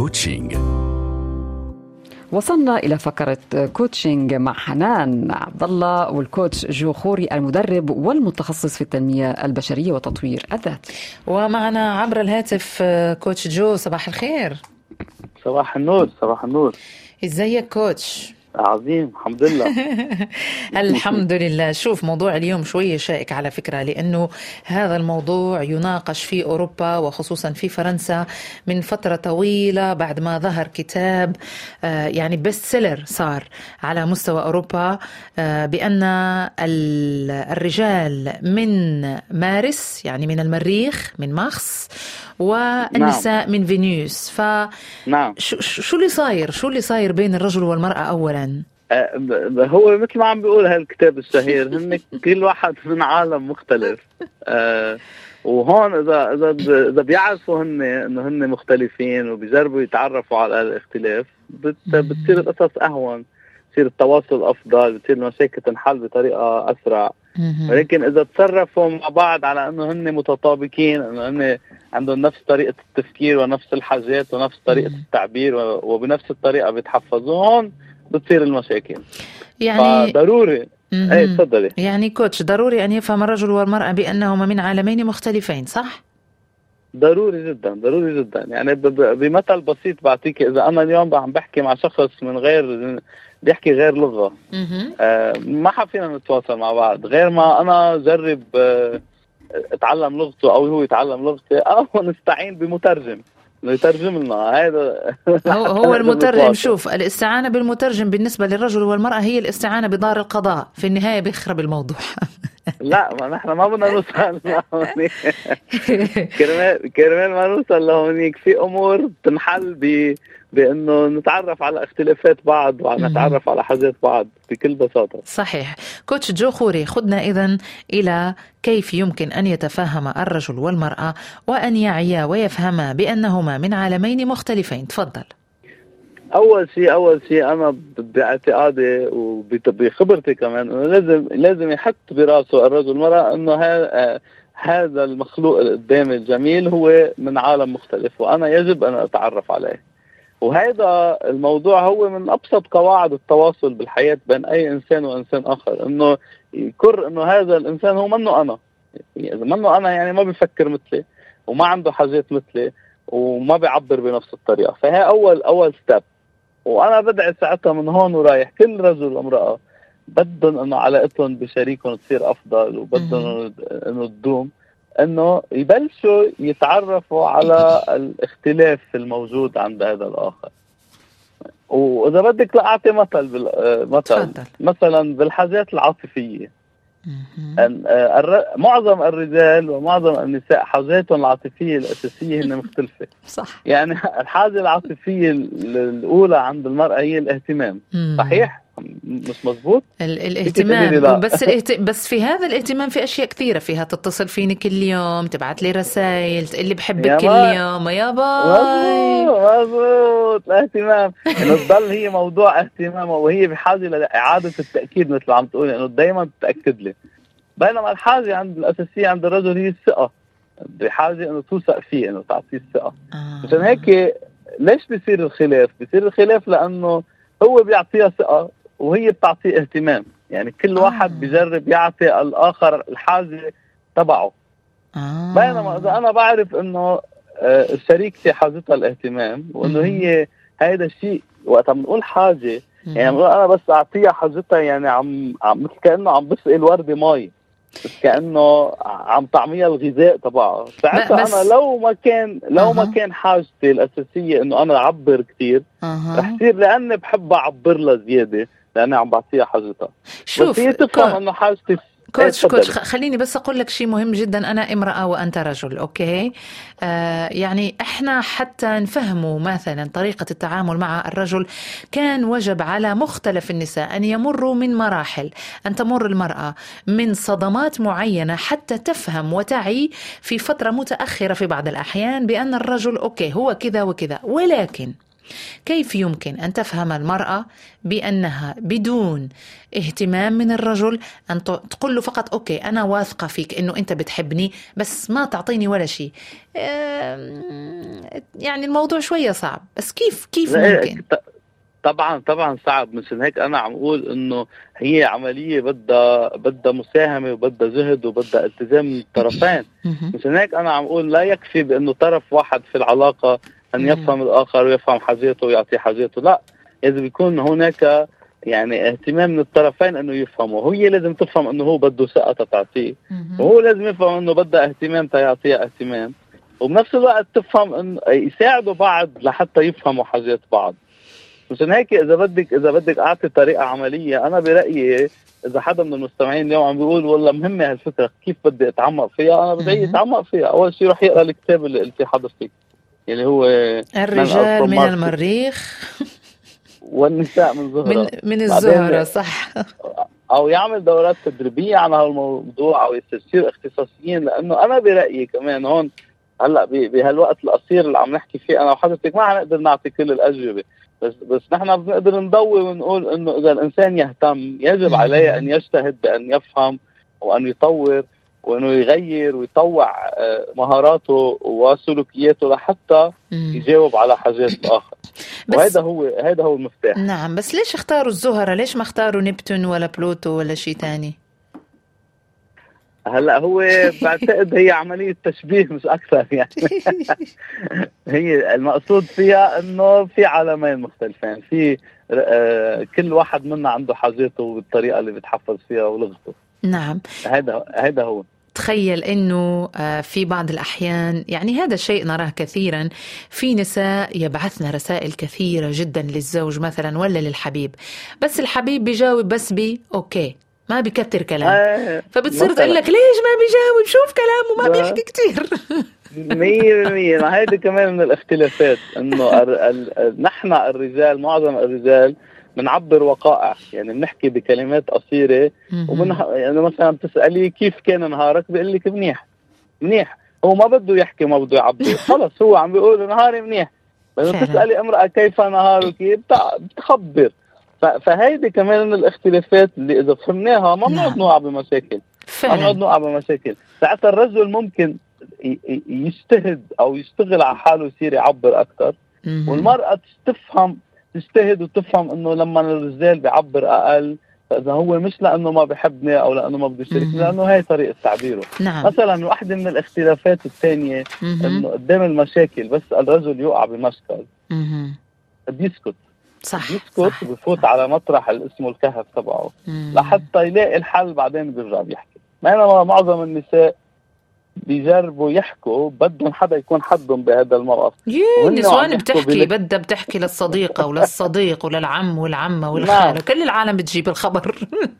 coaching وصلنا إلى فقرة coaching مع حنان عبد الله وال coach جو خوري المدرب والمتخصص في التنمية البشرية وتطوير الذات. ومعنا عبر الهاتف coach جو صباح الخير. صباح النور صباح النور. إزيك coach عظيم الحمد لله. الحمد لله. شوف موضوع اليوم شوية شائك على فكرة لأنه هذا الموضوع يناقش في أوروبا وخصوصا في فرنسا من فترة طويلة بعد ما ظهر كتاب آه، يعني best seller صار على مستوى أوروبا آه، بأن الرجال من مارس يعني من المريخ من مارس والنساء نعم. من فينيوس. ف نعم. شو اللي صاير؟ شو اللي صاير بين الرجل والمرأة أولا؟ أه هو مثل ما عم بيقول هالكتاب الشهير هن كل واحد من عالم مختلف. أه وهون اذا إذا إذا بيعرفوا هن إنه هن مختلفين وبيجربوا يتعرفوا على الاختلاف بتصير القصص أهون بصير التواصل أفضل بتصير المشاكل تنحل بطريقة أسرع. ولكن إذا تصرفوا مع بعض على إنه هن متطابقين إنه هن عندهم نفس طريقة التفكير ونفس الحاجات ونفس طريقة التعبير وبنفس الطريقة بيتحفظوا هون بتصير المشاكل. يعني ضروري إيه تفضلي. يعني كوتش ضروري أن يفهم الرجل والمرأة بأنهما من عالمين مختلفين صح؟ ضروري جدا ضروري جدا. يعني بمثل بسيط بعطيك إذا أنا اليوم عم بحكي مع شخص من غير بيحكي غير لغة. آه ما حفينا نتواصل مع بعض. غير ما أنا جرب آه أتعلم لغته أو هو يتعلم لغتي أو نستعين بمترجم. يترجم لنا. هذا هو, هو المترجم شوف الاستعانة بالمترجم بالنسبة للرجل والمرأة هي الاستعانة بدار القضاء في النهاية بيخرب الموضوع. لا ما نحن ما بدنا نوصل لهونيك كرمال كرمال ما نوصل لهونيك في أمور بتنحل ب بإنه نتعرف على اختلافات بعض ونتعرف على حاجات بعض بكل بساطة. صحيح. كوتش جو خوري خدنا اذا إلى كيف يمكن أن يتفاهم الرجل والمرأة وأن يعيا ويفهما بأنهما من عالمين مختلفين. تفضل. أول شيء أول شيء أنا باعتقادي وبخبرتي كمان إنه لازم لازم يحط براسه الرجل والمراه إنه هذا المخلوق قدامي الجميل هو من عالم مختلف وأنا يجب أن أتعرف عليه. وهذا الموضوع هو من أبسط قواعد التواصل بالحياة بين أي إنسان وإنسان آخر إنه يكر إنه هذا الإنسان هو منه أنا. اذا منه أنا يعني ما بفكر مثلي وما عنده حاجات مثلي وما بيعبر بنفس الطريقة. فهي اول أول ستيب وأنا بدعي ساعتها من هون ورايح. كل رجل وامرأة بدهم إنه علاقتهم بشريكهم تصير أفضل وبدهم إنه تدوم. إنه يبلشوا يتعرفوا على الاختلاف الموجود عند هذا الآخر. وإذا بدك لأعطي مثل مثل. مثلا بالحاجات العاطفية. آه، معظم الرجال ومعظم النساء حاجاتهم العاطفية الأساسية هن مختلفة. صح. يعني الحاجة العاطفية الأولى عند المرأة هي الاهتمام. صحيح؟ مش مزبوط الاهتمام. بس الاهت... بس في هذا الاهتمام في أشياء كثيرة. فيها تتصل فيني كل يوم تبعت لي رسائل تقول لي بحبك كل يوم. يا باي. مزبوط الاهتمام. إنه تضل هي موضوع اهتمام وهي بحاجة لإعادة التأكيد مثل ما عم تقولي. إنه دائما تاكد لي. بينما الحاجة عند الأساسية عند الرجل هي الثقة. بحاجة إنه توثق فيه إنه تعطيه الثقة. آه. مشان هيك ليش بيصير الخلاف؟ بيصير الخلاف لأنه هو بيعطيها ثقة وهي بتعطيه اهتمام يعني كل آه. واحد بجرب يعطي الآخر الحاجة تبعه آه. بينما إذا أنا بعرف إنه آه، شريكتي حاجتها الاهتمام وإنه هي هيدا الشيء وقت عم نقول حاجة يعني أنا بس أعطيها حاجتها يعني عم عم مثل كأنه عم بسقي الوردة مي كأنه عم طعميها الغذاء تبعها ساعتها أنا لو ما كان لو أه. ما كان حاجتي الأساسية إنه أنا أعبر كثير أه. رح يصير لأني بحب أعبر لها زيادة لاني عم بعطيها حاجتها شوف بس هي تفهم انه حاجتي coach coach خليني بس أقول لك شيء مهم جدا. أنا امرأة وأنت رجل okay؟ آه يعني إحنا حتى نفهموا مثلا طريقة التعامل مع الرجل كان وجب على مختلف النساء أن يمروا من مراحل. أن تمر المرأة من صدمات معينة حتى تفهم وتعي في فترة متأخرة في بعض الأحيان بأن الرجل okay هو كذا وكذا. ولكن كيف يمكن أن تفهم المرأة بأنها بدون اهتمام من الرجل أن تقول له فقط أوكي أنا واثقة فيك أنه أنت بتحبني بس ما تعطيني ولا شيء يعني الموضوع شوية صعب بس كيف كيف ممكن؟ طبعا طبعا صعب. مشان هيك أنا عم أقول إنه هي عملية بدها بدها مساهمة وبدها جهد وبدها التزام من الطرفين. مشان هيك أنا عم أقول لا يكفي بإنه طرف واحد في العلاقة أن يفهم الآخر ويفهم حاجاته ويعطي حاجاته لا لازم يكون هناك يعني اهتمام من الطرفين أنه يفهموا هي لازم تفهم أنه هو بده ثقة تعطيه. وهو لازم يفهم أنه بدها اهتمام تيعطيها اهتمام. وبنفس الوقت تفهم انه يساعدوا بعض لحتى يفهموا حاجات بعض. مشان هيك إذا بدك إذا بدك أعطي طريقة عملية أنا برأيي إذا حدا من المستمعين اليوم عم بيقول والله مهمة هالفكرة كيف بدي أتعمق فيها؟ أنا بدي أتعمق فيها. أول شيء رح يقرأ الكتاب اللي قلتي حضرتك اللي هو الرجال من, من المريخ. والنساء من زهرة. من من الزهرة صح. أو يعمل دورات تدريبية عن هالموضوع أو يستشير اختصاصيين لأنه أنا برأيي كمان هون هلأ بهالوقت القصير اللي عم نحكي فيه أنا وحضرتك ما حنقدر نعطي كل الأجوبة بس بس نحن بنقدر نضوي ونقول إنه إذا الإنسان يهتم يجب عليه أن يجتهد بأن يفهم وأن يطور. وإنه يغير ويطوع آه، مهاراته وسلوكياته لحتى يجاوب على حاجات الآخر. وهذا هو هذا هو المفتاح. نعم بس ليش اختاروا الزهرة؟ ليش ما اختاروا نبتون ولا بلوتو ولا شيء ثاني هلا هو بعتقد هي عملية تشبيه مش أكثر يعني. هي المقصود فيها إنه في عالمين مختلفين. في آه، كل واحد منا عنده حاجاته والطريقة اللي بيتحفظ فيها ولغته. نعم. هذا هذا هو. تخيل إنه آه، في بعض الأحيان يعني هذا الشيء نراه كثيرا في نساء يبعثن رسائل كثيرة جدا للزوج مثلا ولا للحبيب. بس الحبيب بيجاوب بس ب okay. ما بيكتر كلام. آه فبتصير تقول لك ليش ما بيجاوب؟ شوف كلامه ما بيحكي كثير مية بالمية. ما هيدي كمان من الاختلافات إنه نحن الرجال معظم الرجال بنعبر وقائع. يعني بنحكي بكلمات قصيرة ومن يعني مثلا بتسألي كيف كان نهارك؟ بيقول لك منيح. منيح. هو ما بده يحكي ما بده يعبر. خلص هو عم بيقول نهاري منيح. بس بتسألي امرأة كيف نهارك؟ بتخبر. فهيدي كمان من الاختلافات اللي إذا فهمناها ما بنقعد نعم. نوقع بمشاكل. ما بنقعد نوقع بمشاكل. ساعتها الرجل ممكن يجتهد أو يشتغل على حاله يصير يعبر أكثر والمرأة تفهم تجتهد وتفهم إنه لما الرجال بيعبر أقل فإذا هو مش لأنه ما بحبني أو لأنه ما بده يشاركني لأنه هي طريقة تعبيره. نعم. مثلا واحدة من الاختلافات الثانية إنه قدام المشاكل بس الرجل يوقع بمشكل. بيسكت. صح يسكت بفوت على مطرح اللي اسمه الكهف تبعه. لحتى يلاقي الحل بعدين بيرجع بيحكي. بينما معظم النساء بيجربوا يحكوا بدهم حدا يكون حدهم بهذا الموقف النسوان بتحكي بدها بتحكي للصديقة وللصديق وللعم والعمة والخالة نعم. كل العالم بتجيب الخبر.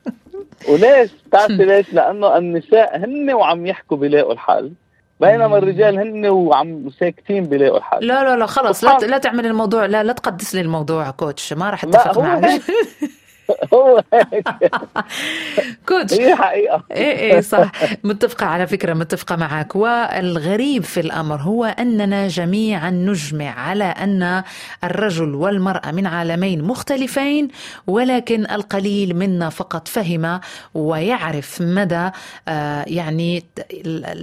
وليش؟ بتعرفي ليش؟ لأنه النساء هن وعم يحكوا بيلاقوا الحل بينما الرجال هن وعم ساكتين بيلاقوا الحل. لا لا لا خلص. لا لا تعمل الموضوع لا لا تقدس لي الموضوع كوتش ما راح أتفق معك. هو كوتش. هي حقيقة. إيه إيه صح. متفقة على فكرة متفقة معك والغريب في الأمر هو أننا جميعا نجمع على أن الرجل والمرأة من عالمين مختلفين ولكن القليل منا فقط فهم ويعرف مدى آه، يعني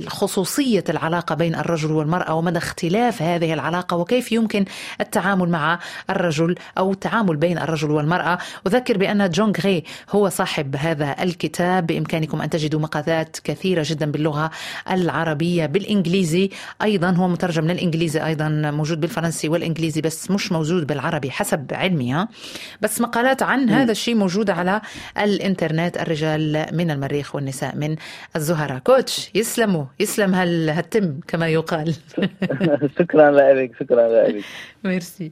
خصوصية العلاقة بين الرجل والمرأة ومدى اختلاف هذه العلاقة وكيف يمكن التعامل مع الرجل أو التعامل بين الرجل والمرأة. أذكر بأن أن جون غري هو صاحب هذا الكتاب. بإمكانكم أن تجدوا مقالات كثيرة جدا باللغة العربية بالإنجليزي. أيضا هو مترجم للإنجليزي أيضا موجود بالفرنسي والإنجليزي بس مش موجود بالعربي حسب علمي بس مقالات عن هذا الشيء موجودة على الإنترنت. الرجال من المريخ والنساء من الزهرة. كوتش يسلموا يسلم هالتم كما يقال. شكرا لك شكرا لك. ميرسي.